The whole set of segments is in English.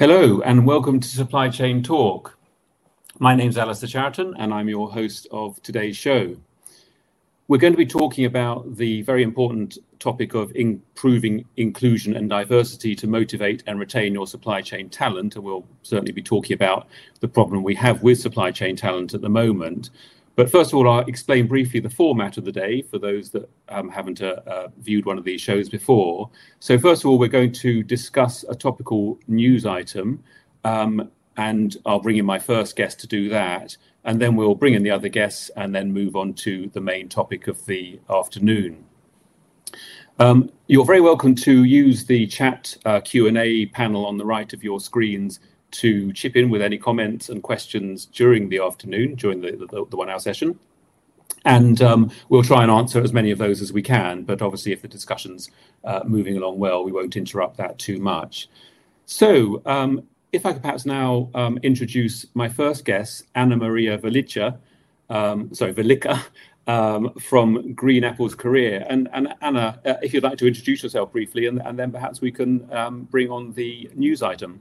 Hello, and welcome to Supply Chain Talk. My name is Alistair Charrington, and I'm your host of today's show. We're going to be talking about the very important topic of improving inclusion and diversity to motivate and retain your supply chain talent. And we'll certainly be talking about the problem we have with supply chain talent at the moment. But first of all, I'll explain briefly the format of the day for those that um, haven't uh, uh, viewed one of these shows before. So, first of all, we're going to discuss a topical news item, um, and I'll bring in my first guest to do that. And then we'll bring in the other guests and then move on to the main topic of the afternoon. Um, you're very welcome to use the chat uh, Q&A panel on the right of your screens to chip in with any comments and questions during the afternoon, during the, the, the one hour session. And um, we'll try and answer as many of those as we can. But obviously, if the discussion's uh, moving along well, we won't interrupt that too much. So, um, if I could perhaps now um, introduce my first guest, Anna Maria Velica, um, sorry, Velica, um, from Green Apple's career. And, and Anna, uh, if you'd like to introduce yourself briefly, and, and then perhaps we can um, bring on the news item.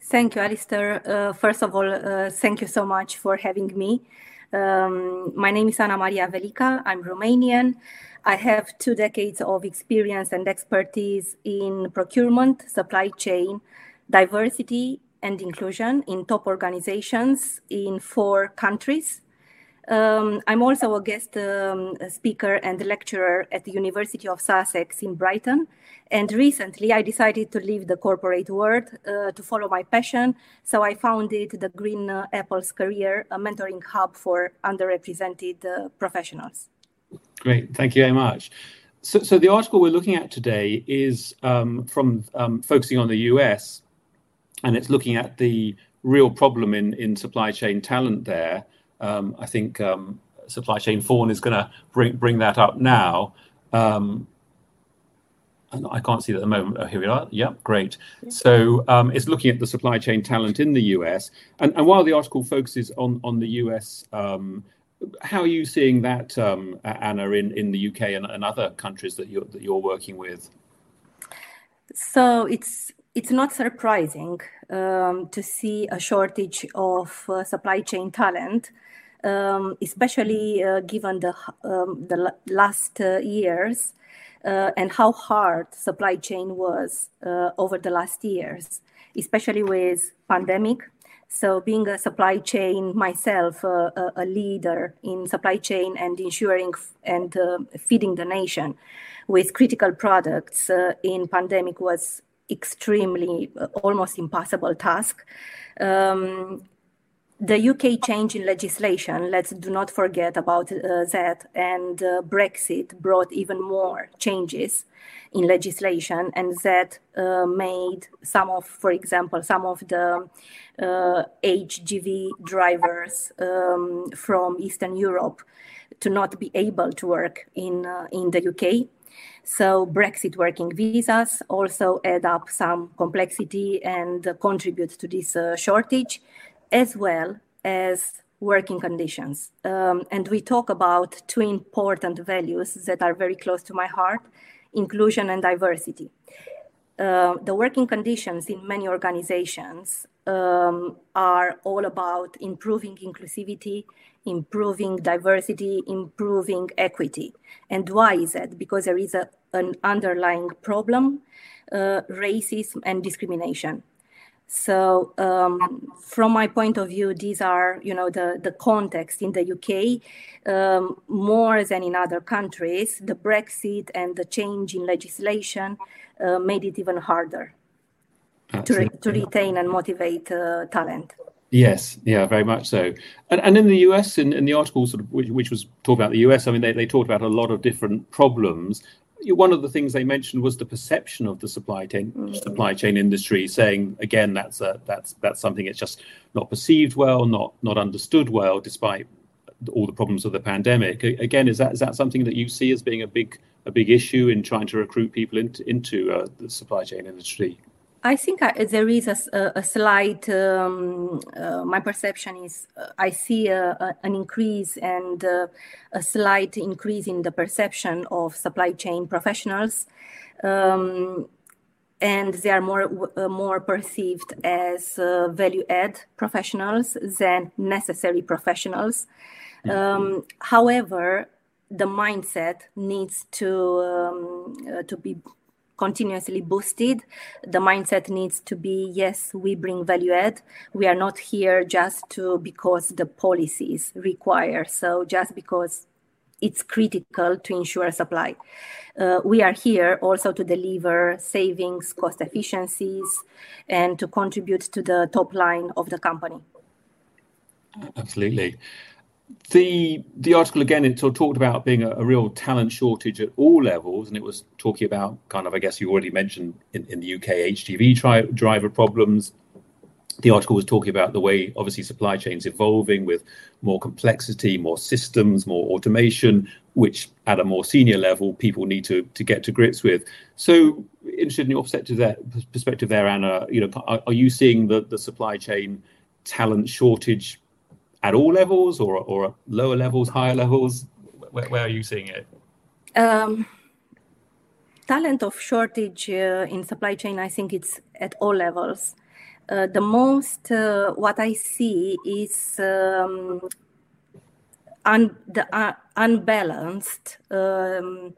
Thank you, Alistair. Uh, first of all, uh, thank you so much for having me. Um, my name is Ana Maria Velica. I'm Romanian. I have two decades of experience and expertise in procurement, supply chain, diversity, and inclusion in top organizations in four countries um, I'm also a guest um, speaker and lecturer at the University of Sussex in Brighton. And recently I decided to leave the corporate world uh, to follow my passion. So I founded the Green uh, Apples Career, a mentoring hub for underrepresented uh, professionals. Great, thank you very much. So, so the article we're looking at today is um, from um, focusing on the US, and it's looking at the real problem in, in supply chain talent there. Um, I think um, supply chain fawn is going to bring bring that up now. Um, I can't see that at the moment. Oh, here we are. Yeah, great. So um, it's looking at the supply chain talent in the US, and, and while the article focuses on on the US. Um, how are you seeing that, um, Anna, in, in the UK and, and other countries that you're that you're working with? So it's it's not surprising um, to see a shortage of uh, supply chain talent um, especially uh, given the, um, the last uh, years uh, and how hard supply chain was uh, over the last years, especially with pandemic. So being a supply chain myself, uh, a, a, leader in supply chain and ensuring f- and uh, feeding the nation with critical products in pandemic was extremely almost impossible task. Um, the UK change in legislation, let's do not forget about uh, that, and uh, Brexit brought even more changes in legislation, and that uh, made some of, for example, some of the HGV uh, drivers um, from Eastern Europe to not be able to work in, uh, in the UK. So Brexit working visas also add up some complexity and contribute to this uh, shortage as well as working conditions. Um, and we talk about two important values that are very close to my heart inclusion and diversity. Uh, the working conditions in many organizations um, are all about improving inclusivity, improving diversity, improving equity. And why is that? Because there is a, an underlying problem uh, racism and discrimination. So, um, from my point of view, these are, you know, the, the context in the UK um, more than in other countries. The Brexit and the change in legislation uh, made it even harder to, re- to retain and motivate uh, talent. Yes, yeah, very much so. And, and in the US, in, in the article sort of which, which was talking about the US, I mean, they, they talked about a lot of different problems one of the things they mentioned was the perception of the supply chain mm. supply chain industry, saying again that's a, that's that's something that's just not perceived well, not not understood well, despite all the problems of the pandemic. Again, is that is that something that you see as being a big a big issue in trying to recruit people into into uh, the supply chain industry? I think I, there is a, a slight. Um, uh, my perception is uh, I see a, a, an increase and uh, a slight increase in the perception of supply chain professionals. Um, and they are more uh, more perceived as uh, value add professionals than necessary professionals. Mm-hmm. Um, however, the mindset needs to um, uh, to be continuously boosted. The mindset needs to be yes, we bring value add. We are not here just to because the policies require. So just because it's critical to ensure supply. Uh, we are here also to deliver savings, cost efficiencies, and to contribute to the top line of the company. Absolutely. The the article again it sort of talked about being a, a, real talent shortage at all levels, and it was talking about kind of I guess you already mentioned in, in the UK HGV tri- driver problems, the article was talking about the way obviously supply chains evolving with more complexity more systems more automation which at a more senior level people need to to get to grips with. So interested in your perspective there perspective there anna. You know are, are you seeing the the supply chain talent shortage at all levels or or lower levels higher levels? Where, where are you seeing it? Um, talent of shortage uh, in supply chain i think it's at all levels. Uh, the most uh, what I see is um, un- the unbalanced um,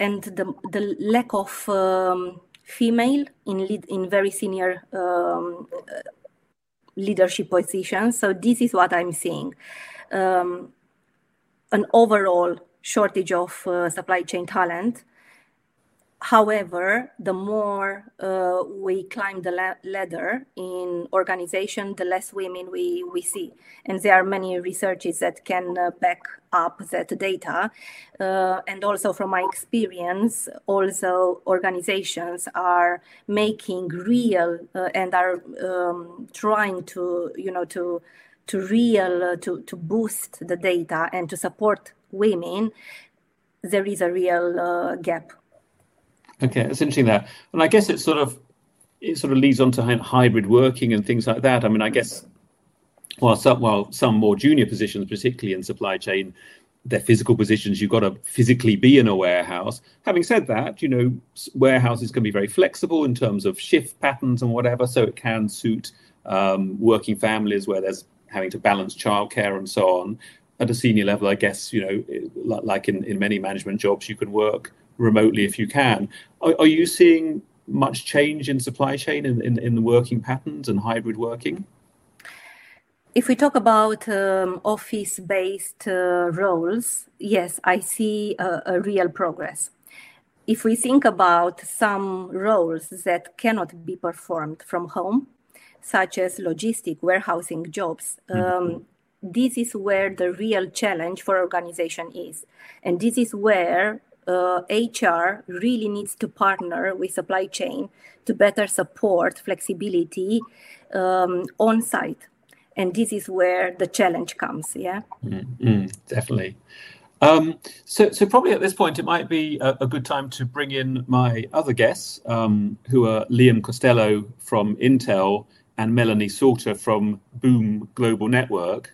and the, the lack of um, female in lead, in very senior um, leadership positions. So this is what I'm seeing. Um, an overall shortage of uh, supply chain talent However, the more uh, we climb the la- ladder in organization, the less women we, we see. And there are many researches that can uh, back up that data. Uh, and also from my experience, also organizations are making real uh, and are um, trying to, you know, to to real uh, to to boost the data and to support women. There is a real uh, gap Okay, it's interesting there, and I guess it sort of it sort of leads on to hybrid working and things like that. I mean, I guess while some while some more junior positions, particularly in supply chain, they're physical positions. You've got to physically be in a warehouse. Having said that, you know, warehouses can be very flexible in terms of shift patterns and whatever, so it can suit um, working families where there's having to balance childcare and so on. At a senior level, I guess you know, like in, in many management jobs, you can work remotely if you can. Are, are you seeing much change in supply chain in, in, in, the working patterns and hybrid working? If we talk about um, office based uh, roles, yes, I see a, a, real progress. If we think about some roles that cannot be performed from home, such as logistic, warehousing jobs, mm-hmm. um, this is where the real challenge for organization is. And this is where uh, HR really needs to partner with supply chain to better support flexibility um, on site. And this is where the challenge comes. Yeah, mm-hmm. definitely. Um, so, so probably at this point, it might be a, a good time to bring in my other guests, um, who are Liam Costello from Intel and Melanie Salter from Boom Global Network.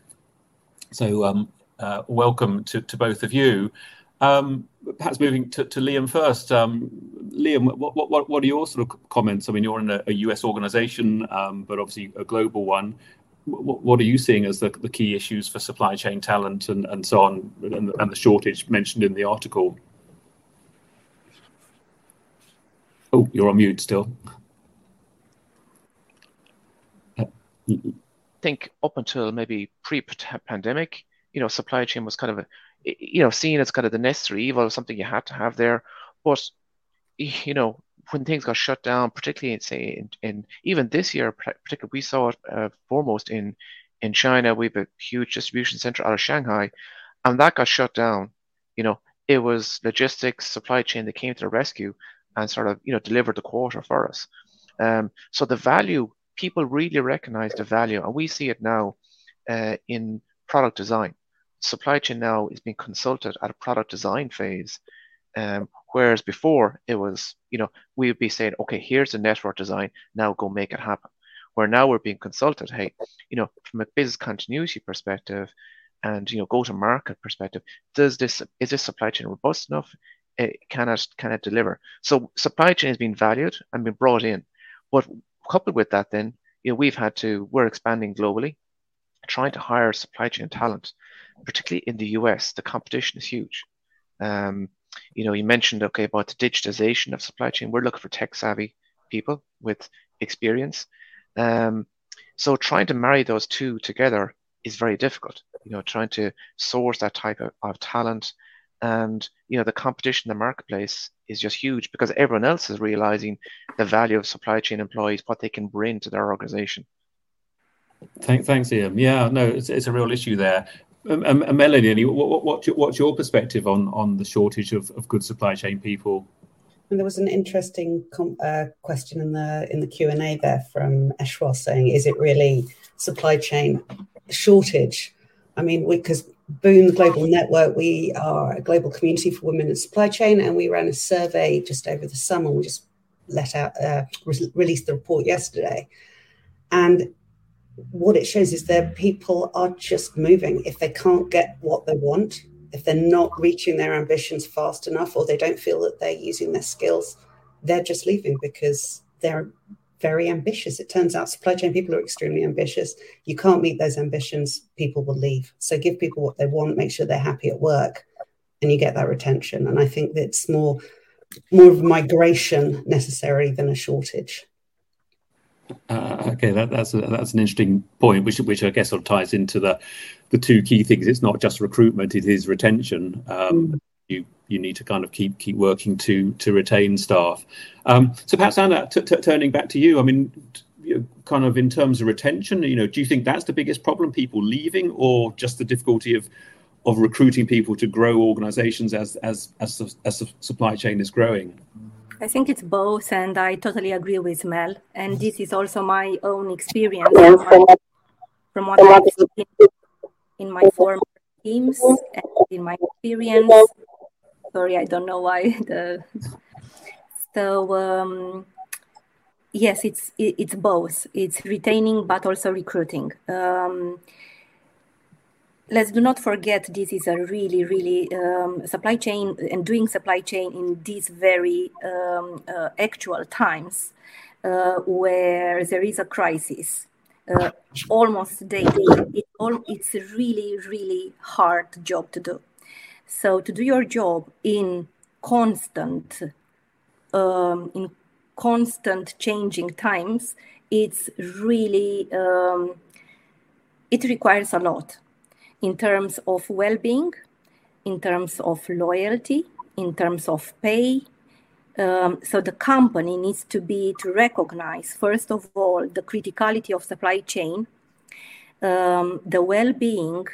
So, um, uh, welcome to, to both of you. Um, perhaps moving to, to Liam first. Um, Liam, what, what, what are your sort of comments? I mean, you're in a, a US organization, um, but obviously a global one. What, what, are you seeing as the, the key issues for supply chain talent and, and so on, and, and the shortage mentioned in the article? Oh, you're on mute still. I think up until maybe pre-pandemic, you know, supply chain was kind of a you know, seen as kind of the necessary evil, something you had to have there. But you know, when things got shut down, particularly in say in, in even this year, particularly we saw it uh, foremost in in China. We have a huge distribution center out of Shanghai, and that got shut down. You know, it was logistics, supply chain that came to the rescue and sort of you know delivered the quarter for us. Um, so the value people really recognize the value, and we see it now uh, in product design supply chain now is being consulted at a product design phase. Um, whereas before it was, you know, we would be saying, okay, here's the network design, now go make it happen. Where now we're being consulted, hey, you know, from a business continuity perspective and you know, go to market perspective, does this is this supply chain robust enough? uh, cannot cannot deliver. So supply chain has been valued and been brought in, but coupled with that, then you know we've had to we're expanding globally, trying to hire supply chain talent, particularly in the US. The competition is huge. Um, you know, you mentioned okay about the digitization of supply chain. We're looking for tech savvy people with experience. Um, so trying to marry those two together is very difficult. You know, trying to source that type of, of talent and you know the competition in the marketplace is just huge because everyone else is realizing the value of supply chain employees, what they can bring to their organization. Thanks, thanks, Ian. Yeah, no, it's, it's a real issue there. Um, um, Melanie, what, what, what's your perspective on on the shortage of, of good supply chain people? And there was an interesting uh, question in the in the Q and A there from Eshwa saying, "Is it really supply chain shortage?" I mean, because Boom Global Network, we are a global community for women in supply chain, and we ran a survey just over the summer. We just let out uh, re- released the report yesterday, and what it shows is that people are just moving if they can't get what they want if they're not reaching their ambitions fast enough or they don't feel that they're using their skills, they're just leaving because they're very ambitious. It turns out supply chain people are extremely ambitious. You can't meet those ambitions, people will leave. So give people what they want, make sure they're happy at work, and you get that retention. And I think it's more more of a migration necessary than a shortage. Uh, okay, that, that's a, that's an interesting point, which which I guess sort of ties into the the two key things. It's not just recruitment; it is retention. Um, mm. You you need to kind of keep keep working to to retain staff. Um, so perhaps Anna, t- t- turning back to you, I mean, you know, kind of in terms of retention, you know, do you think that's the biggest problem, people leaving, or just the difficulty of of recruiting people to grow organizations as as as, as the supply chain is growing? I think it's both, and I totally agree with Mel. And this is also my own experience from what I've seen in my former teams and in my experience. Sorry, I don't know why the. So um, yes, it's it's both. It's retaining, but also recruiting. Um, let's do not forget this is a really really um, supply chain and doing supply chain in these very um, uh, actual times uh, where there is a crisis. Uh, almost daily it it's a really really hard job to do. So to do your job in constant um, in constant changing times it's really um, it requires a lot in terms of well being, in terms of loyalty, in terms of pay. Um, so the company needs to be to recognize, first of all, the criticality of supply chain, um, the well being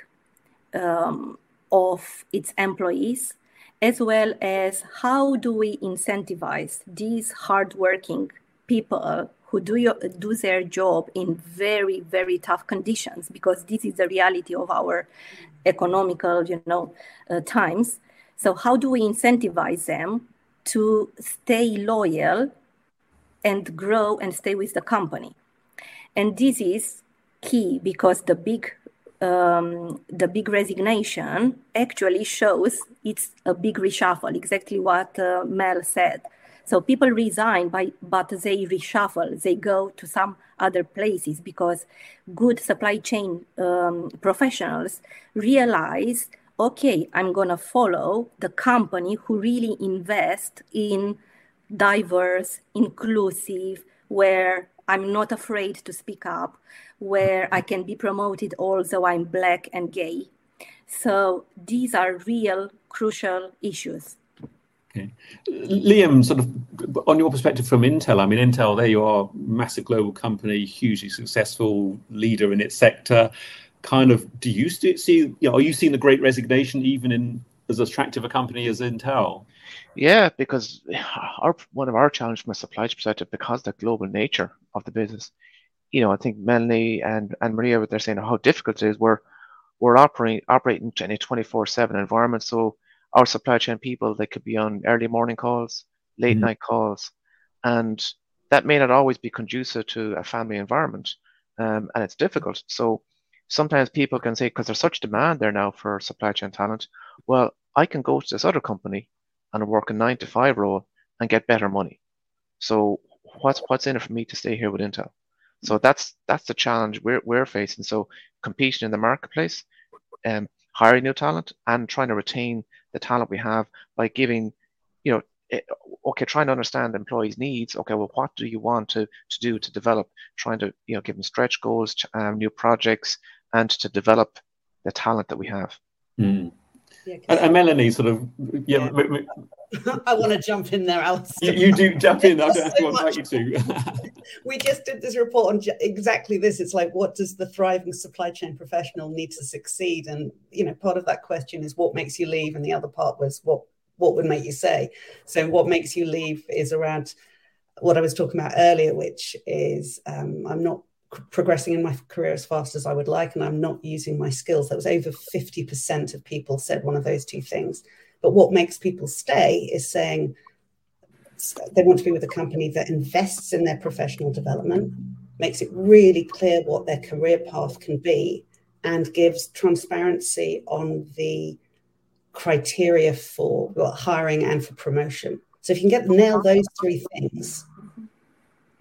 um, of its employees, as well as how do we incentivize these hardworking people who do your, do their job in very very tough conditions because this is the reality of our economical you know uh, times. So how do we incentivize them to stay loyal and grow and stay with the company? And this is key because the big um, the big resignation actually shows it's a big reshuffle exactly what uh, mel said so people resign, by, but they reshuffle. They go to some other places because good supply chain um, professionals realize, okay, I'm gonna follow the company who really invest in diverse, inclusive, where I'm not afraid to speak up, where I can be promoted although I'm black and gay. So these are real crucial issues. Okay. Liam, sort of on your perspective from Intel, I mean, Intel, there you are, massive global company, hugely successful leader in its sector. Kind of, do you see, you know, are you seeing the great resignation even in as attractive a company as Intel? Yeah, because our one of our challenges from a supply chain perspective, because the global nature of the business, you know, I think Melanie and, and Maria, they're saying how difficult it is. We're we're operating operating in a 24/7 environment, so our supply chain people, they could be on early morning calls, late mm-hmm. night calls, and that may not always be conducive to a family environment, um, and it's difficult. So sometimes people can say, because there's such demand there now for supply chain talent, well, I can go to this other company and work a nine to five role and get better money. So what's what's in it for me to stay here with Intel? So that's that's the challenge we're we're facing. So competing in the marketplace, um, hiring new talent, and trying to retain the talent we have by giving, you know, eh, okay, trying to understand employees' needs. Okay, well, what do you want to to do to develop? Trying to you know give them stretch goals, um, new projects, and to develop the talent that we have. Mm. Yeah, and, and, Melanie, sort of, yeah. yeah. I want to jump in there, Alice. You, you, do jump in. I don't have to invite you to. we just did this report on exactly this. It's like, what does the thriving supply chain professional need to succeed? And you know, part of that question is what makes you leave, and the other part was what what would make you say. So, what makes you leave is around what I was talking about earlier, which is um, I'm not progressing in my career as fast as I would like, and I'm not using my skills. That was over 50% of people said one of those two things. But what makes people stay is saying they want to be with a company that invests in their professional development, makes it really clear what their career path can be, and gives transparency on the criteria for hiring and for promotion. So if you can get nail those three things,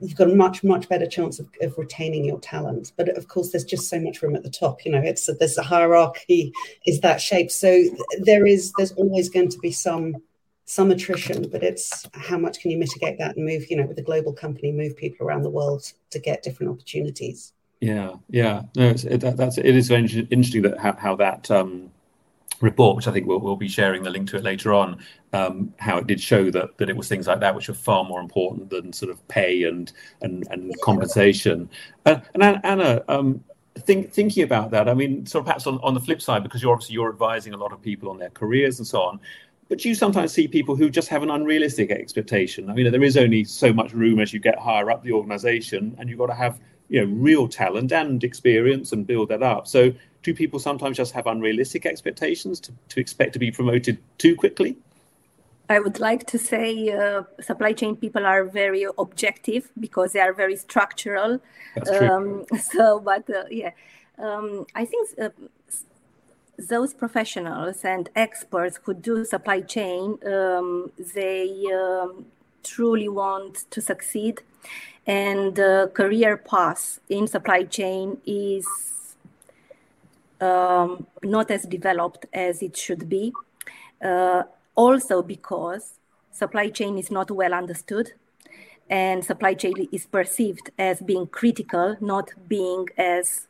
you've got a much much better chance of, of, retaining your talent. But of course there's just so much room at the top you know it's there's a hierarchy is that shape. So there is there's always going to be some some attrition but it's how much can you mitigate that and move you know with a global company move people around the world to get different opportunities. Yeah yeah. No it, that, that's it is very interesting that how, how that um report, which I think we'll, we'll be sharing the link to it later on, um, how it did show that that it was things like that which are far more important than sort of pay and and, and compensation. Uh, and Anna, um, think, thinking about that, I mean, sort of perhaps on, on the flip side, because you're obviously you're advising a lot of people on their careers and so on. But you sometimes see people who just have an unrealistic expectation. I mean, there is only so much room as you get higher up the organization, and you've got to have you know real talent and experience and build that up. So do people sometimes just have unrealistic expectations to, to expect to be promoted too quickly? I would like to say uh, supply chain people are very objective because they are very structural. That's true. Um, so, but uh, yeah, um, I think uh, those professionals and experts who do supply chain, um, they um, truly want to succeed, and the career path in supply chain is um, not as developed as it should be. Uh, also, because supply chain is not well understood and supply chain is perceived as being critical, not being as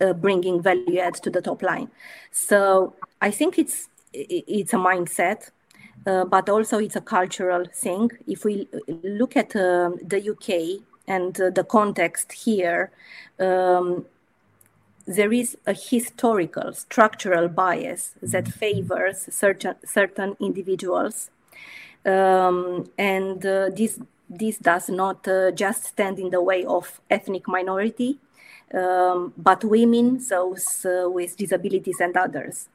uh, bringing value add to the top line. So I think it's it's a mindset, uh, but also it's a cultural thing. If we look at uh, the UK and uh, the context here, um, there is a historical structural bias that favors certain certain individuals. Um, and uh, this this does not uh, just stand in the way of ethnic minority um, but women those uh, with disabilities and others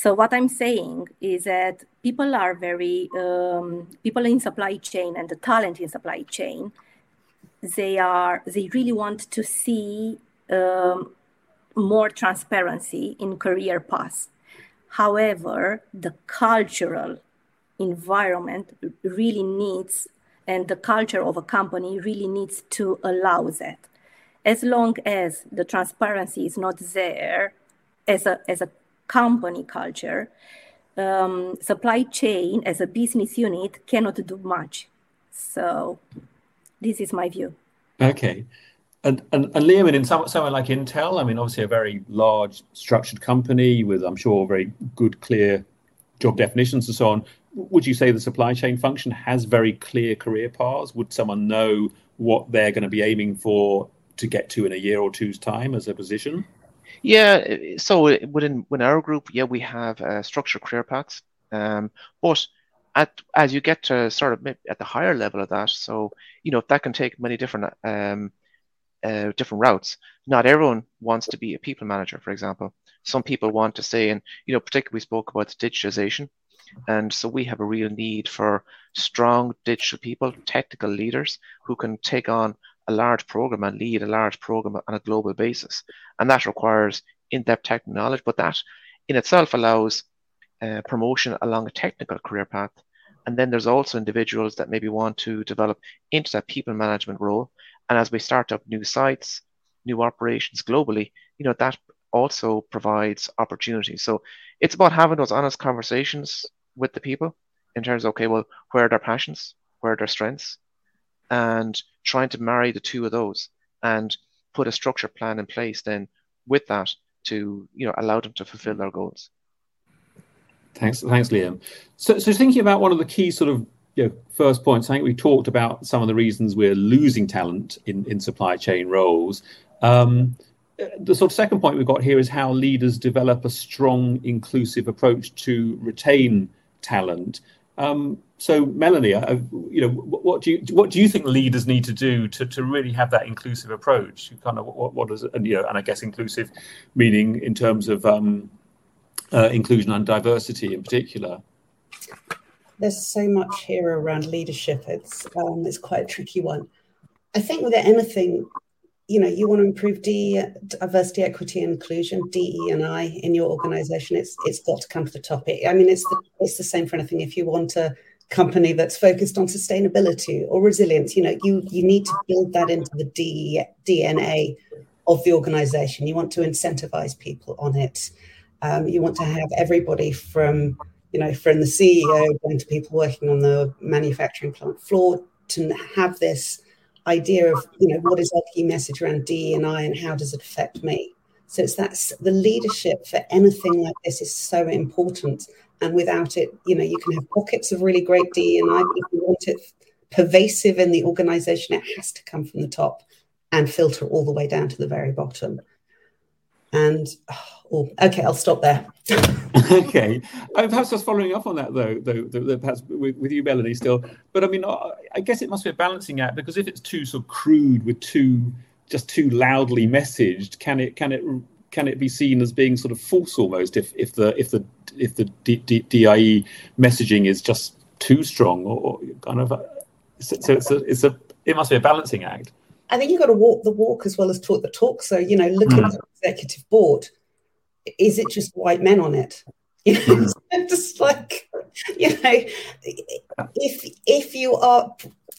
so what i'm saying is that people are very um, people in supply chain and the talent in supply chain they are they really want to see um, more transparency in career paths. However, the cultural environment really needs, and the culture of a company really needs to allow that. As long as the transparency is not there as a, as a company culture, um, supply chain as a business unit cannot do much. So, this is my view. Okay. And, and, and Liam, in some, somewhere like Intel, I mean, obviously a very large structured company with, I'm sure, very good, clear job definitions and so on. Would you say the supply chain function has very clear career paths? Would someone know what they're going to be aiming for to get to in a year or two's time as a position? Yeah, so within, within our group, yeah, we have uh, structured career paths. Um, but at, as you get to sort of at the higher level of that, so you know that can take many different um, uh, different routes. Not everyone wants to be a people manager, for example. Some people want to say, and you know, particularly we spoke about digitization, and so we have a real need for strong digital people, technical leaders who can take on a large program and lead a large program on a global basis, and that requires in-depth technical knowledge. But that in itself allows uh, promotion along a technical career path, And then there's also individuals that maybe want to develop into that people management role. And as we start up new sites, new operations globally, you know, that also provides opportunities. So it's about having those honest conversations with the people in terms of, okay, well, where are their passions? Where are their strengths? And trying to marry the two of those and put a structure plan in place then with that to, you know, allow them to fulfill their goals. Thanks, thanks, Liam. So, so thinking about one of the key sort of you know, first points, I think we talked about some of the reasons we're losing talent in, in supply chain roles. Um, the sort of second point we've got here is how leaders develop a strong, inclusive approach to retain talent. Um, so, Melanie, uh, you know, what do you what do you think leaders need to do to, to really have that inclusive approach? Kind of what what does and you know, and I guess inclusive meaning in terms of um, uh, inclusion and diversity in particular. There's so much here around leadership. It's um, it's quite a tricky one. I think with anything, you know, you want to improve D, diversity, equity, and inclusion, DE and I in your organization. It's it's got to come to the top. I mean, it's the, it's the same for anything. If you want a company that's focused on sustainability or resilience, you know, you you need to build that into the D, DNA of the organization. You want to incentivize people on it. Um, you want to have everybody from you know from the CEO down to people working on the manufacturing plant floor to have this idea of you know what is our key message around D and I and how does it affect me. So it's that's the leadership for anything like this is so important. And without it, you know, you can have pockets of really great D and I, but if you want it pervasive in the organization, it has to come from the top and filter all the way down to the very bottom. And oh, okay, I'll stop there. okay, uh, perhaps just following up on that though, though, though perhaps with, with, you, Melanie, still. But I mean, I guess it must be a balancing act because if it's too sort of crude with too just too loudly messaged, can it can it can it be seen as being sort of false almost if if the if the if the DIE messaging is just too strong or, kind of so it's a, it's a it must be a balancing act. I think you've got to walk the walk as well as talk the talk. So, you know, looking mm. at the executive board, is it just white men on it? You know, mm. just like, you know, if if you are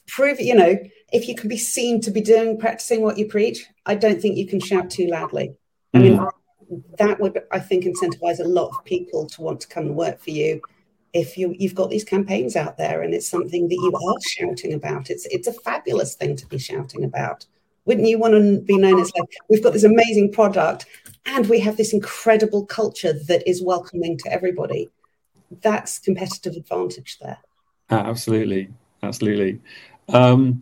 prove, you know, if you can be seen to be doing practicing what you preach, I don't think you can shout too loudly. I mean, mm. that would, I think, incentivize a lot of people to want to come and work for you if you you've got these campaigns out there and it's something that you are shouting about it's it's a fabulous thing to be shouting about. Wouldn't you want to be known as like we've got this amazing product and we have this incredible culture that is welcoming to everybody. That's competitive advantage there. Absolutely absolutely. Um,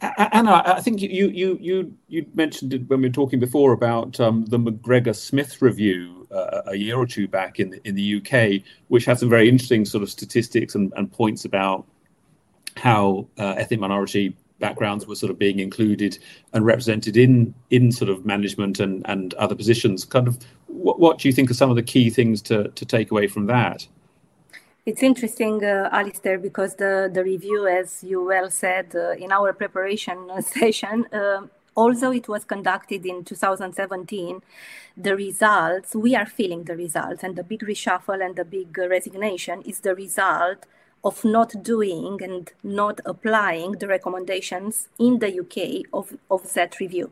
Anna, I think you you you you mentioned it when we were talking before about um, the McGregor Smith review a year or two back in the, in the UK, which had some very interesting sort of statistics and, and points about how uh, ethnic minority backgrounds were sort of being included and represented in in sort of management and and other positions. Kind of, what, what do you think are some of the key things to to take away from that? It's interesting, uh, Alistair, because the, the review, as you well said uh, in our preparation session, uh, although it was conducted in 2017, the results, we are feeling the results, and the big reshuffle and the big resignation is the result of not doing and not applying the recommendations in the UK of, of that review.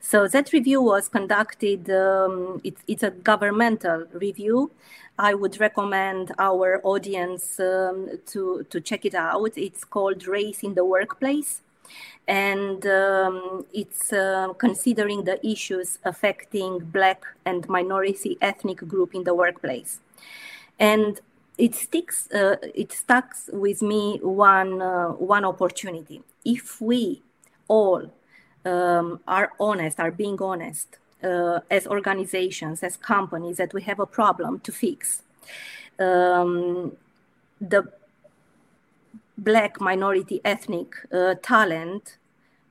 So that review was conducted, um, it, it's a governmental review I would recommend our audience um, to, to check it out. It's called Race in the Workplace. And um, it's uh, considering the issues affecting Black and minority ethnic group in the workplace. And it sticks, uh, it stuck with me one, uh, one opportunity. If we all um, are honest, are being honest, uh, as organizations, as companies, that we have a problem to fix. Um, the black minority ethnic uh, talent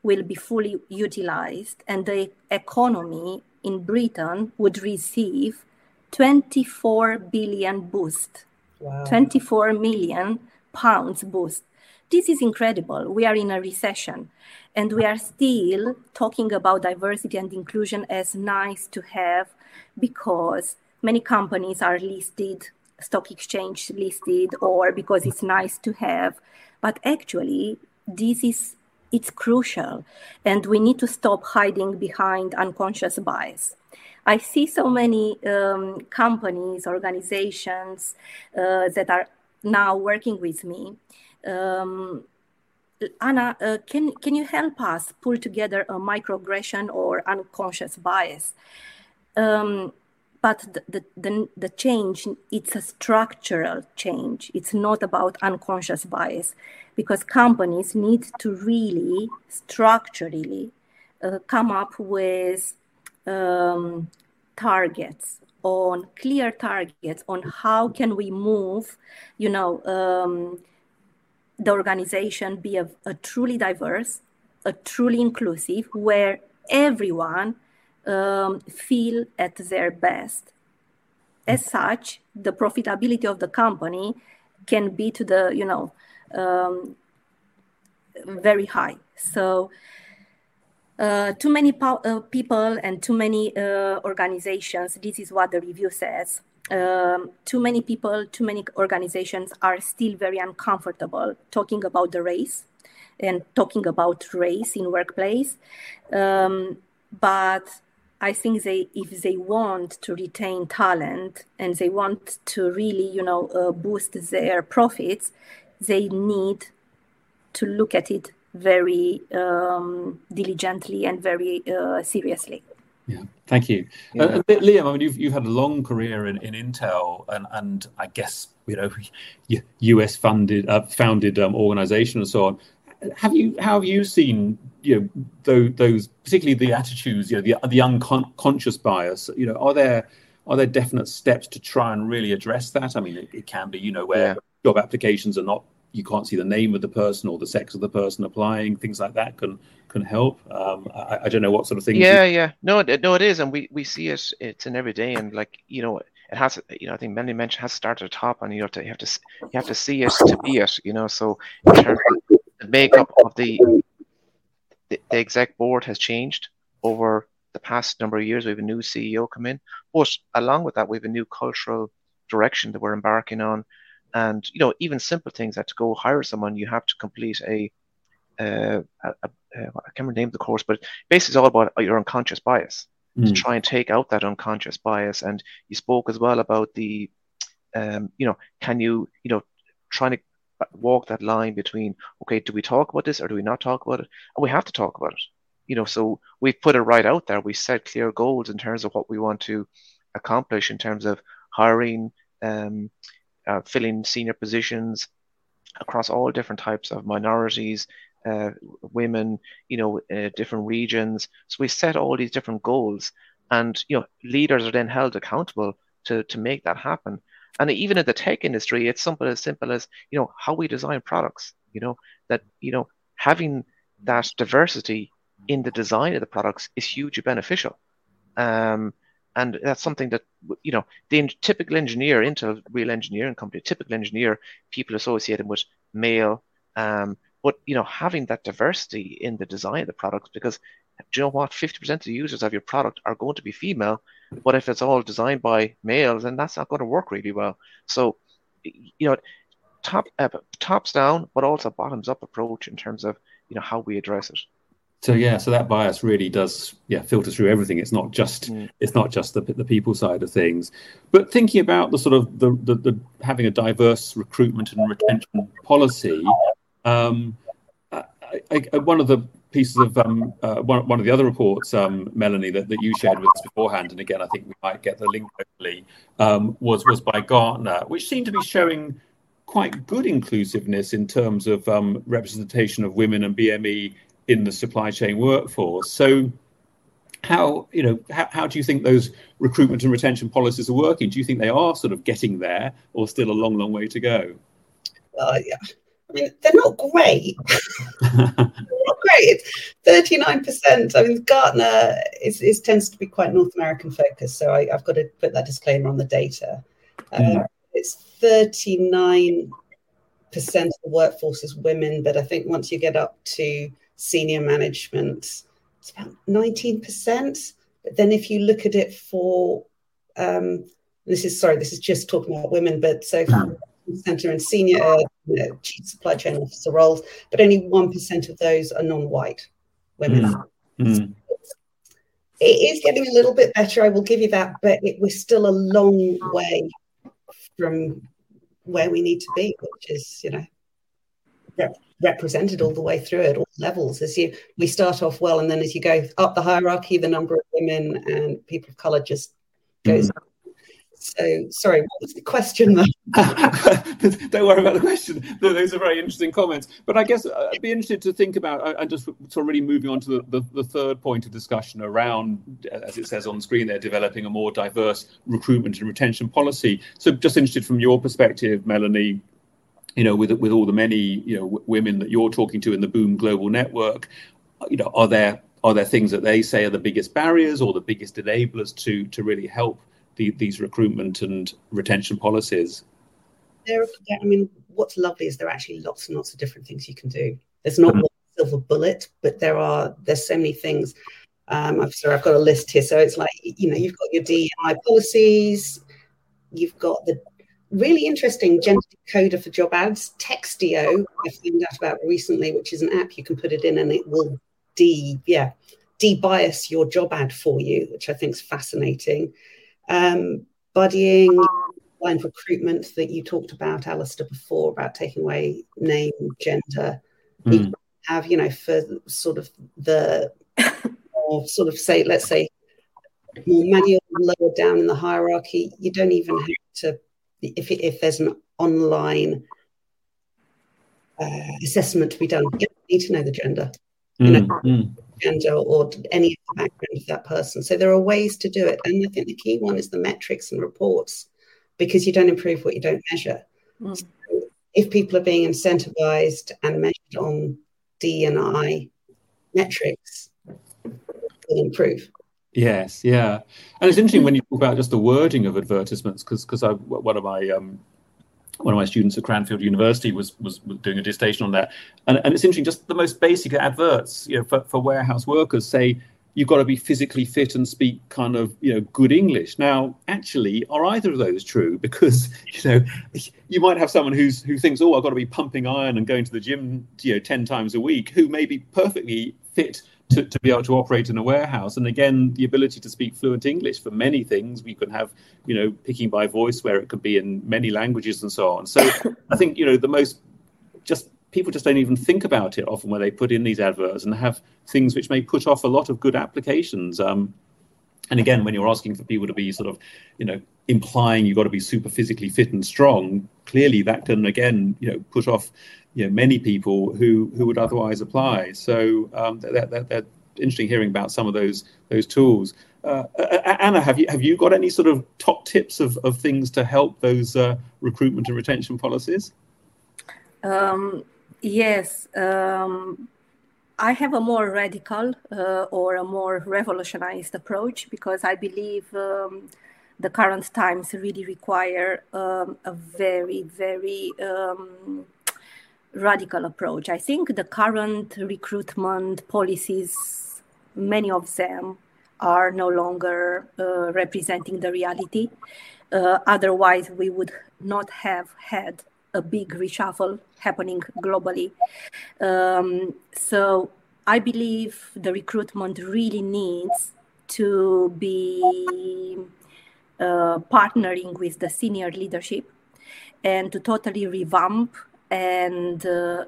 will be fully utilized and the economy in britain would receive 24 billion boost. Wow. 24 million pounds boost. This is incredible. We are in a recession and we are still talking about diversity and inclusion as nice to have because many companies are listed stock exchange listed or because it's nice to have. But actually, this is it's crucial, and we need to stop hiding behind unconscious bias. I see so many um, companies, organizations uh, that are now working with me. Um, Anna, uh, can can you help us pull together a microaggression or unconscious bias? Um, but the, the, the, change, it's a structural change. It's not about unconscious bias because companies need to really structurally uh, come up with um, targets on clear targets on how can we move, you know, um, the organization be a, a, truly diverse, a truly inclusive, where everyone um, feel at their best. As such, the profitability of the company can be to the, you know, um, very high. So, uh, too many po- uh, people and too many uh, organizations, this is what the review says. Um, too many people, too many organizations are still very uncomfortable talking about the race and talking about race in workplace. Um, but I think they, if they want to retain talent and they want to really, you know, uh, boost their profits, they need to look at it very um, diligently and very uh, seriously. Yeah, thank you, yeah. Uh, Liam. I mean, you've you've had a long career in, in Intel, and and I guess you know, U.S. funded uh, founded um, organization and so on. Have you how have you seen you know those, those particularly the attitudes, you know, the the unconscious bias? You know, are there are there definite steps to try and really address that? I mean, it, it can be, you know, where yeah. job applications are not you can't see the name of the person or the sex of the person applying. Things like that can can help. Um, I, I, don't know what sort of thing. Yeah, you... yeah, no, it, no, it is, and we we see it. It's an everyday, and like you know, it has. You know, I think many mentioned has started at the top, and you have to you have to you have to see it to be it. You know, so in terms of the makeup of the the, the exec board has changed over the past number of years. We have a new CEO come in, but along with that, we have a new cultural direction that we're embarking on and you know even simple things that to go hire someone you have to complete a, uh, a, a, a I can't remember the course but basically it's all about your unconscious bias mm. to hmm. try and take out that unconscious bias and you spoke as well about the um, you know can you you know trying to walk that line between okay do we talk about this or do we not talk about it and we have to talk about it you know so we've put it right out there we set clear goals in terms of what we want to accomplish in terms of hiring um, uh, filling senior positions across all different types of minorities, uh, women, you know, uh, different regions. So we set all these different goals, and you know, leaders are then held accountable to to make that happen. And even in the tech industry, it's something as simple as you know how we design products. You know that you know having that diversity in the design of the products is hugely beneficial. Um, and that's something that you know the typical engineer into real engineering company typical engineer people associate him with male um, but you know having that diversity in the design of the products because do you know what 50% of the users of your product are going to be female but if it's all designed by males then that's not going to work really well. So you know top uh, tops down but also bottoms up approach in terms of you know how we address it. So yeah so that bias really does yeah filter through everything. It's not just mm. it's not just the, the people side of things. But thinking about the sort of the, the, the having a diverse recruitment and retention policy um, I, I, one of the pieces of um, uh, one, one of the other reports um, melanie that, that you shared with us beforehand and again i think we might get the link hopefully um, was was by gartner which seemed to be showing quite good inclusiveness in terms of um, representation of women and bme in the supply chain workforce. So, how you know how, how do you think those recruitment and retention policies are working? Do you think they are sort of getting there, or still a long, long way to go? Uh, yeah. I mean, they're not great. they're great. Thirty-nine percent. I mean, Gartner is, is tends to be quite North American focused, so I, have got to put that disclaimer on the data. Mm. Uh, it's thirty-nine percent of the workforce is women, but I think once you get up to senior management, it's about 19%. But then if you look at it for um, this is sorry, this is just talking about women, but so center and senior uh, chief supply chain officer roles, but only one percent of those are non-white women. Mm. Mm. It is getting a little bit better, I will give you that, but it, we're still a long way from where we need to be, which is, you know, rep- represented all the way through at all levels. As you, we start off well, and then as you go up the hierarchy, the number of women and people of color just goes mm. up so, sorry, what was the question? Don't worry about the question. Those are very interesting comments. But I guess uh, I'd be interested to think about, uh, and just sort of really moving on to the, the, the, third point of discussion around, as it says on the screen there, developing a more diverse recruitment and retention policy. So, just interested from your perspective, Melanie, you know, with with all the many you know women that you're talking to in the Boom Global Network, you know, are there are there things that they say are the biggest barriers or the biggest enablers to to really help the, these recruitment and retention policies? There, I mean, what's lovely is there are actually lots and lots of different things you can do. There's not mm-hmm. one silver bullet, but there are there's so many things. Um, I've sorry, I've got a list here. So it's like you know, you've got your DEI policies, you've got the really interesting gender decoder for job ads, Textio. I found out about recently, which is an app you can put it in and it will de yeah de-bias your job ad for you, which I think is fascinating um, buddying, line recruitment that you talked about, Alistair, before about taking away name, gender. Mm. You have, you know, for sort of the or sort of say, let's say, more manual, lower down in the hierarchy. You don't even have to if if there's an online uh, assessment to be done. You don't need to know the gender. Mm. You know, mm gender or any of the background of that person. So there are ways to do it. And I think the key one is the metrics and reports because you don't improve what you don't measure. Mm. So if people are being incentivized and measured on D and I metrics, will improve. Yes, yeah, and it's interesting when you talk about just the wording of advertisements because because one of my um, one of my students at Cranfield University was, was, doing a dissertation on that, and, and it's interesting. Just the most basic adverts, you know, for, for warehouse workers say you've got to be physically fit and speak kind of you know good English. Now, actually, are either of those true? Because you know you might have someone who's who thinks, oh, I've got to be pumping iron and going to the gym, you know, ten times a week, who may be perfectly fit to, to be able to operate in a warehouse. And again, the ability to speak fluent English for many things. We can have, you know, picking by voice where it could be in many languages and so on. So I think, you know, the most just people just don't even think about it often when they put in these adverts and have things which may put off a lot of good applications. Um, and again, when you're asking for people to be sort of, you know, implying you've got to be super physically fit and strong, clearly that can again, you know, put off you know, many people who who would otherwise apply. So um, that, that, that interesting hearing about some of those those tools. Uh, Anna, have you have you got any sort of top tips of, of things to help those uh, recruitment and retention policies? Um, yes, um, I have a more radical uh, or a more revolutionized approach because I believe um, the current times really require um, a very very um, radical approach. I think the current recruitment policies, many of them are no longer uh, representing the reality. Uh, otherwise, we would not have had a big reshuffle happening globally. Um, so I believe the recruitment really needs to be uh, partnering with the senior leadership and to totally revamp and uh,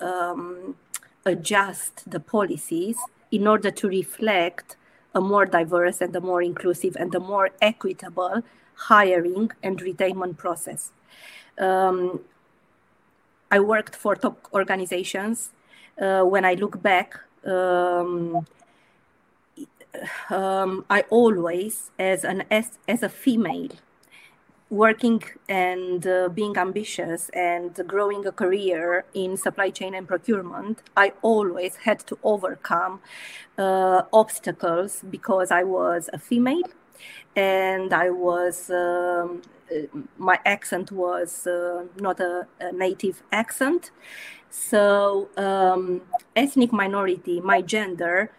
um, adjust the policies in order to reflect a more diverse and a more inclusive and a more equitable hiring and retainment process. Um, I worked for top organizations. Uh, when I look back, um, um, I always, as an as, as a female, working and uh, being ambitious and growing a career in supply chain and procurement, I always had to overcome uh, obstacles because I was a female and I was. Um, my accent was uh, not a, a, native accent. So, um, ethnic minority, my gender,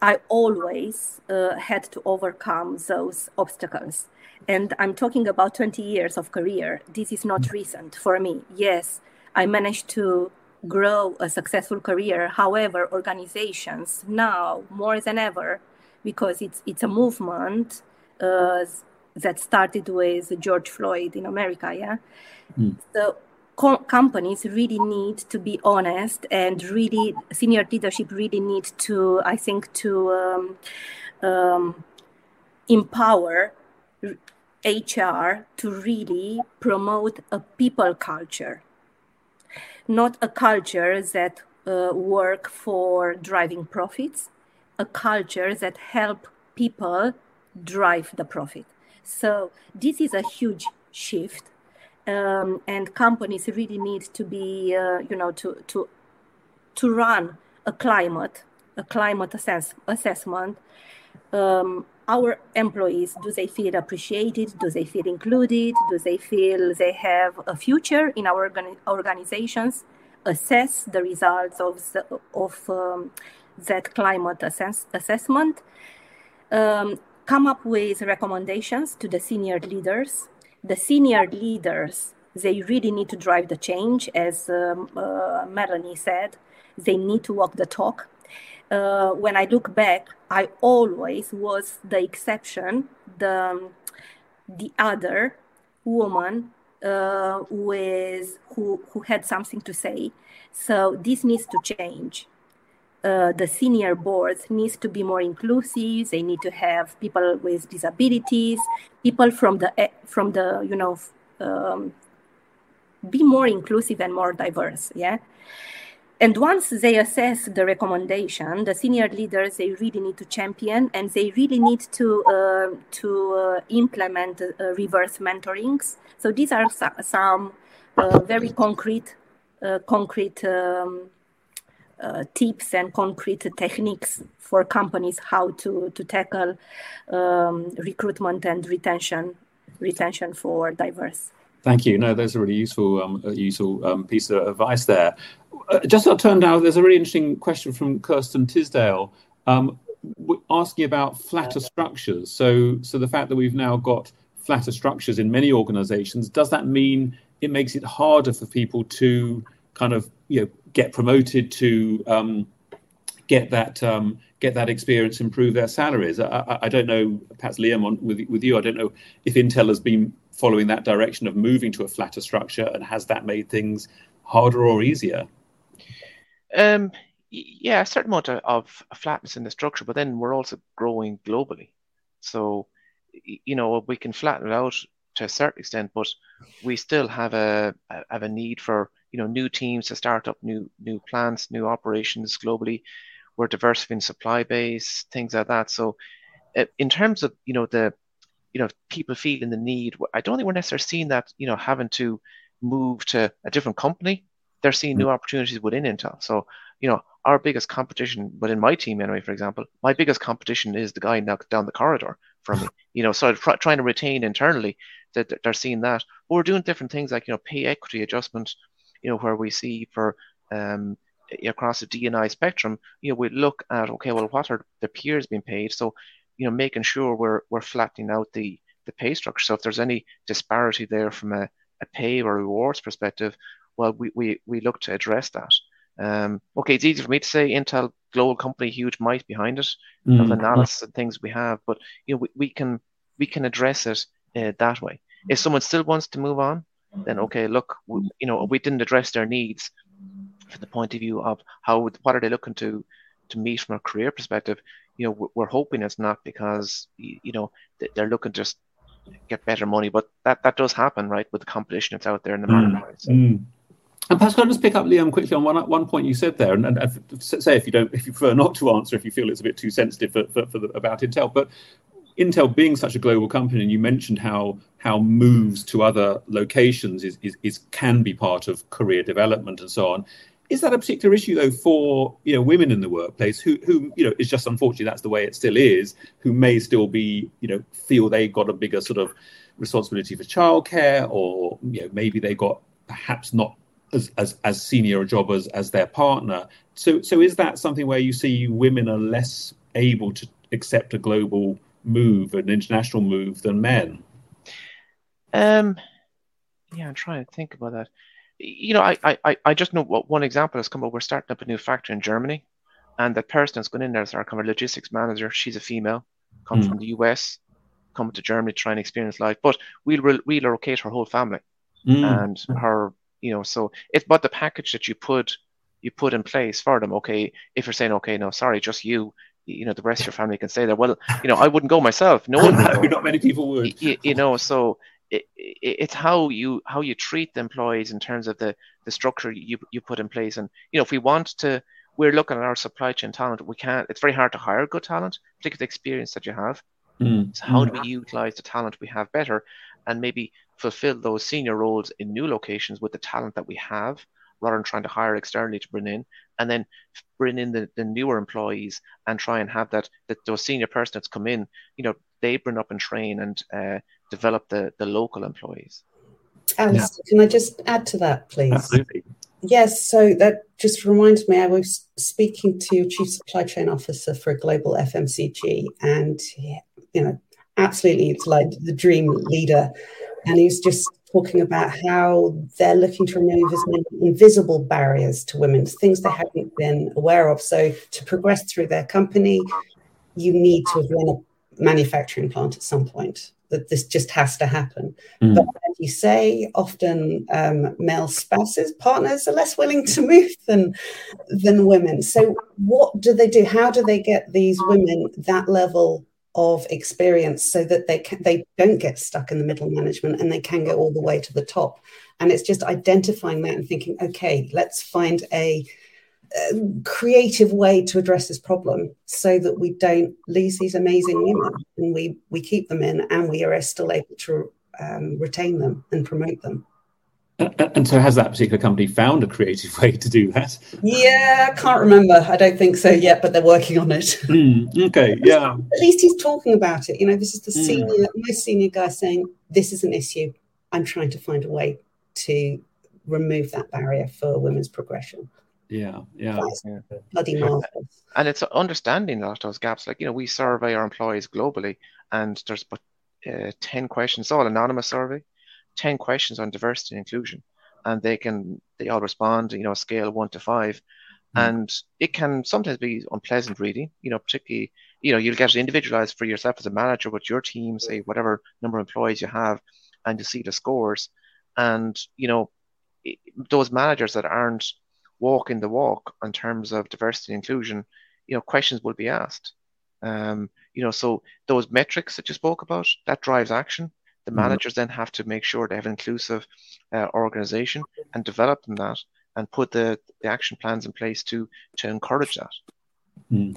I always uh, had to overcome those obstacles. And I'm talking about 20 years of career. This is not recent for me. Yes, I managed to grow a successful career. However, organizations now more than ever, because it's it's a movement uh, that started with George Floyd in America. Yeah, mm. so co- companies really need to be honest, and really senior leadership really need to, I think, to um, um, empower HR to really promote a people culture not a culture that uh, work for driving profits, a culture that help people drive the profit. So this is a huge shift, um, and companies really need to be, uh, you know, to to to run a climate, a climate assess- assessment. Um, our employees do they feel appreciated? Do they feel included? Do they feel they have a future in our organi- organizations? Assess the results of, the, of um, that climate assess- assessment. Um, come up with recommendations to the senior leaders the senior leaders they really need to drive the change as um, uh, melanie said they need to walk the talk uh, when I look back, I always was the exception, the the other woman uh, with who who had something to say. So this needs to change. Uh, the senior boards needs to be more inclusive. They need to have people with disabilities, people from the from the you know um, be more inclusive and more diverse. Yeah. And once they assess the recommendation, the senior leaders they really need to champion and they really need to uh, to uh, implement uh, reverse mentorings. So these are some uh, very concrete concrete um, uh, tips and concrete techniques for companies how to to tackle um, recruitment and retention retention for diverse. Thank you. No, those a really useful, um, useful um, piece of advice there. Uh, just got turned out, there's a really interesting question from Kirsten Tisdale um, asking about flatter structures. So, so the fact that we've now got flatter structures in many organizations, does that mean it makes it harder for people to kind of you know get promoted to um, get that um, get that experience, improve their salaries? I, I, I don't know, perhaps Liam, on, with with you, I don't know if Intel has been following that direction of moving to a flatter structure, and has that made things harder or easier? Um, yeah, a certain amount of, flatness in the structure, but then we're also growing globally. So, you know, we can flatten it out to a certain extent, but we still have a have a need for you know new teams to start up new new plants, new operations globally. We're diversifying supply base, things like that. So, uh, in terms of you know the you know people feeling the need, I don't think we're necessarily seeing that you know having to move to a different company they're seeing new opportunities within Intel. So, you know, our biggest competition within my team, anyway, for example, my biggest competition is the guy down the corridor from me. You know, so tr- trying to retain internally that they're seeing that. But we're doing different things like you know pay equity adjustment. You know, where we see for um, across the DNI spectrum, you know, we look at okay, well, what are the peers being paid? So, you know, making sure we're we're flattening out the the pay structure. So if there's any disparity there from a, a pay or rewards perspective, well, we, we, we look to address that. Um, okay, it's easy for me to say Intel global company, huge might behind it, mm. of analysis and things we have, but you know we, we can we can address it uh, that way. If someone still wants to move on, then okay, look, we, you know we didn't address their needs from the point of view of how what are they looking to to meet from a career perspective. You know, we're hoping it's not because you know they're looking to just get better money, but that that does happen, right, with the competition that's out there in the mm. marketplace. Mm. And Pascal, I'll just pick up Liam quickly on one one point you said there, and, and, say if you don't, if you prefer not to answer, if you feel it's a bit too sensitive for, for, for the, about Intel, but Intel being such a global company, and you mentioned how how moves to other locations is, is, is can be part of career development and so on. Is that a particular issue though for you know women in the workplace who who you know is just unfortunately that's the way it still is, who may still be you know feel they got a bigger sort of responsibility for childcare, or you know maybe they got perhaps not as, as, as senior a job as, as their partner. So, so is that something where you see women are less able to accept a global move, an international move, than men? Um, yeah, I'm trying to think about that. You know, I I, I just know what one example has come up. We're starting up a new factory in Germany, and the person that's going in there is our kind of logistics manager. She's a female, comes mm. from the US, come to Germany to try and experience life. But we'll re- relocate her whole family, mm. and her, you know, so it's but the package that you put you put in place for them. Okay, if you're saying, okay, no, sorry, just you, you know, the rest of your family can stay there. Well, you know, I wouldn't go myself. No one, no, not many people would. You, you know, so it, it, it's how you how you treat the employees in terms of the the structure you you put in place. And you know, if we want to, we're looking at our supply chain talent. We can't. It's very hard to hire good talent, particularly the experience that you have. Mm. So how do we utilize the talent we have better, and maybe fulfill those senior roles in new locations with the talent that we have? rather than trying to hire externally to bring in and then bring in the, the newer employees and try and have that that those senior person that's come in you know they bring up and train and uh, develop the the local employees Alice, yeah. can I just add to that, please? Absolutely. Yes, so that just reminds me, I was speaking to Chief Supply Chain Officer for a global FMCG, and you know, absolutely, it's like the dream leader, and he's just talking about how they're looking to remove as many invisible barriers to women, things they haven't been aware of. So to progress through their company, you need to have run a manufacturing plant at some point. That this just has to happen. Mm. But as you say, often um, male spouses, partners are less willing to move than than women. So what do they do? How do they get these women that level of experience so that they can, they don't get stuck in the middle management and they can go all the way to the top. And it's just identifying that and thinking okay let's find a, a creative way to address this problem so that we don't lose these amazing women and we we keep them in and we are still able to um, retain them and promote them and so, has that particular company found a creative way to do that? Yeah, I can't remember. I don't think so yet, but they're working on it. Mm, okay, yeah. At least he's talking about it. You know, this is the mm. senior, most senior guy saying, "This is an issue. I'm trying to find a way to remove that barrier for women's progression." Yeah, yeah. yeah. Bloody marvelous. And it's understanding that those gaps. Like you know, we survey our employees globally, and there's but uh, ten questions, all anonymous survey 10 questions on diversity and inclusion and they can they all respond you know a scale one to five. Mm. and it can sometimes be unpleasant reading you know particularly you know you'll get it individualized for yourself as a manager with your team say whatever number of employees you have and you see the scores. And you know those managers that aren't walking the walk in terms of diversity and inclusion you know questions will be asked. Um, you know so those metrics that you spoke about that drives action the mm-hmm. managers then have to make sure they have an inclusive uh, organization and develop them that and put the, the action plans in place to to encourage that. Mm.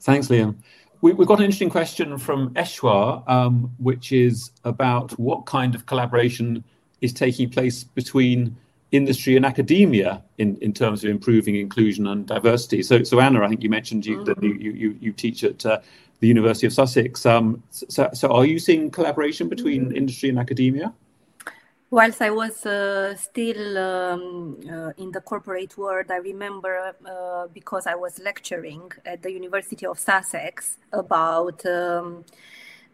Thanks, Liam. We, have got an interesting question from Eshwar, um, which is about what kind of collaboration is taking place between industry and academia in, in terms of improving inclusion and diversity. So, so Anna, I think you mentioned you, that you, you, you teach at uh, the University of Sussex. Um, so, so, are you seeing collaboration between industry and academia? Whilst I was uh, still um, uh, in the corporate world, I remember uh, because I was lecturing at the University of Sussex about um,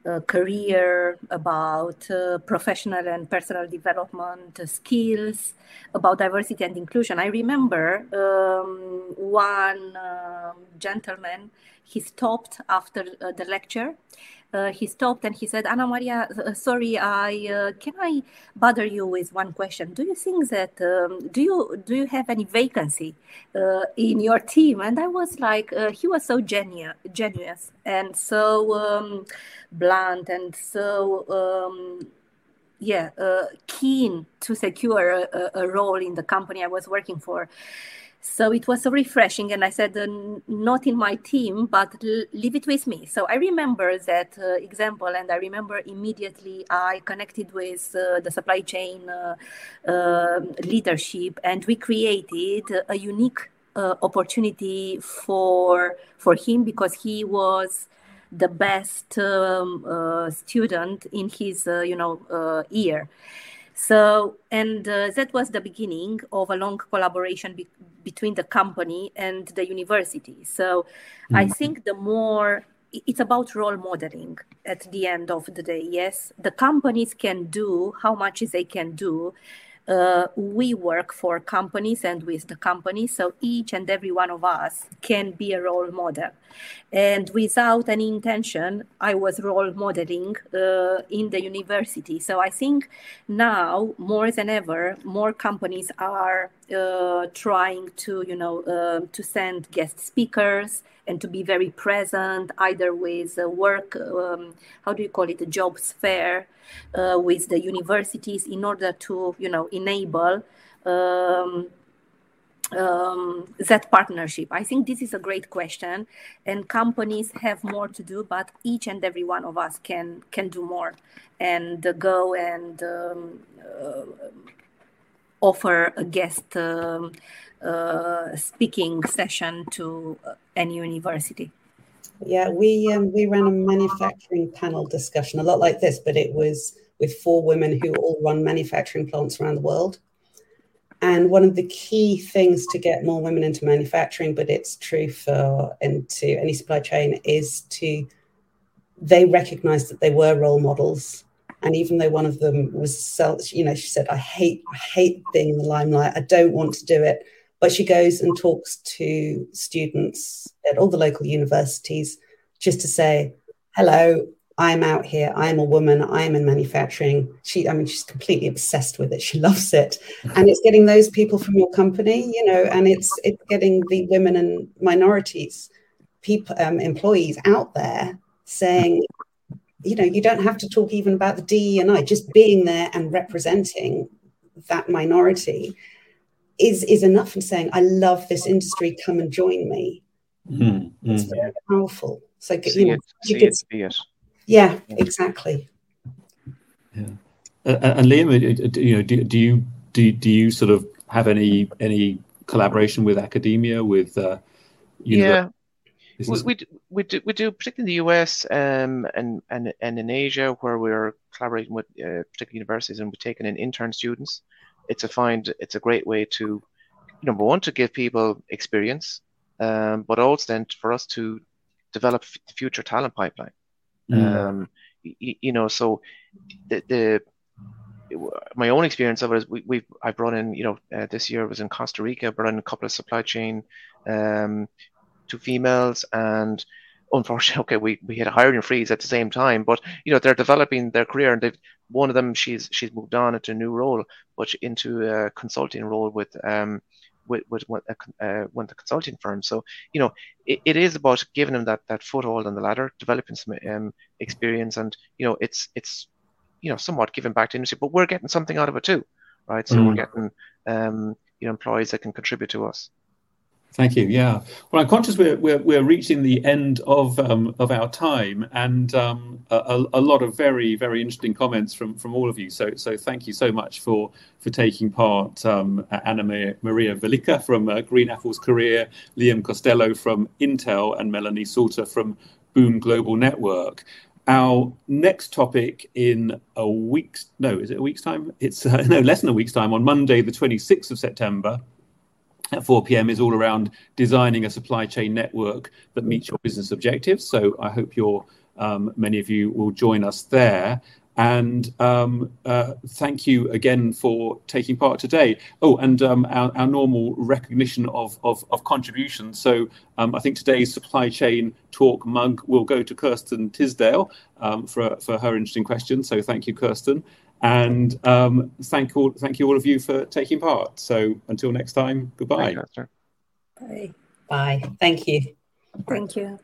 uh, career, about uh, professional and personal development skills, about diversity and inclusion. I remember um, one um, gentleman he stopped after uh, the lecture. Uh, he stopped and he said, Anna Maria, uh, sorry, I uh, can I bother you with one question? Do you think that um, do you do you have any vacancy uh, in your team? And I was like, uh, he was so genu- genuous and so um, blunt and so. Um, yeah, keen to secure a, a role in the company I was working for so it was so refreshing and i said uh, not in my team but leave it with me. So i remember that uh, example and i remember immediately i connected with uh, the supply chain uh, um, leadership and we created a unique uh, opportunity for for him because he was the best um, student in his you know year So, and uh, that was the beginning of a long collaboration be- between the company and the university. So, mm-hmm. I think the more it's about role modeling at the end of the day. Yes, the companies can do how much they can do, uh, we work for companies and with the companies, so each and every one of us can be a role model. And without any intention, I was role modeling uh, in the university. So I think now more than ever, more companies are uh, trying to, you know, uh, to send guest speakers and to be very present, either with work, um, how do you call it, jobs fair, uh, with the universities in order to, you know, enable um, um, that partnership? I think this is a great question, and companies have more to do, but each and every one of us can can do more and uh, go and um, uh, offer a guest um, uh, speaking session to any university. Yeah, we um, we ran a manufacturing panel discussion, a lot like this, but it was with four women who all run manufacturing plants around the world. And one of the key things to get more women into manufacturing, but it's true for into any supply chain, is to they recognized that they were role models. And even though one of them was you know, she said, I hate, I hate being in the limelight. I don't want to do it. But she goes and talks to students at all the local universities just to say, hello, I'm out here. I'm a woman. I'm in manufacturing. She, I mean, she's completely obsessed with it. She loves it, and it's getting those people from your company, you know, and it's it's getting the women and minorities, people, um, employees out there saying, you know, you don't have to talk even about the DE and I. Just being there and representing that minority is is enough. And saying, I love this industry. Come and join me. Mm-hmm. It's very powerful. So see you know, it, you get, it, yeah, exactly. Yeah. Uh, uh and Liam, uh, you know, do, do you do, do you sort of have any any collaboration with academia with uh, yeah we, we, do, we do we do particularly in the US um, and and and in Asia where we're collaborating with uh, particular universities and we're taking in intern students. It's a find it's a great way to number one to give people experience, um, but also then for us to develop the future talent pipeline. Mm. Um, you, you, know, so the, the my own experience of it is we, we I brought in, you know, uh, this year was in Costa Rica, brought in a couple of supply chain, um, two females, and unfortunately, okay, we, we had a hiring freeze at the same time, but you know, they're developing their career, and they've one of them she's she's moved on into a new role, but into a consulting role with um with with, with, uh, with the consulting firm. So you know, it, it is about giving them that that foothold on the ladder, developing some um, experience, and you know, it's it's you know somewhat giving back to industry, but we're getting something out of it too, right? So mm. we're getting um, you know employees that can contribute to us. Thank you. Yeah. Well, I'm conscious we're we're, we're reaching the end of um, of our time, and um, a, a, lot of very very interesting comments from from all of you. So so thank you so much for for taking part. Um, Anna Maria Velica from uh, Green Apple's Career, Liam Costello from Intel, and Melanie Salter from Boom Global Network. Our next topic in a week's no, is it a week's time? It's uh, no less than a week's time on Monday, the 26th of September at 4 p.m. is all around designing a supply chain network that meets your business objectives. So I hope you're um, many of you will join us there. And um, uh, thank you again for taking part today. Oh, and um, our, our, normal recognition of, of, of contributions. So um, I think today's supply chain talk mug will go to Kirsten Tisdale um, for, for her interesting question. So thank you, Kirsten. And um, thank all thank you all of you for taking part. So until next time, goodbye. Bye. Bye. Thank you. Thank you.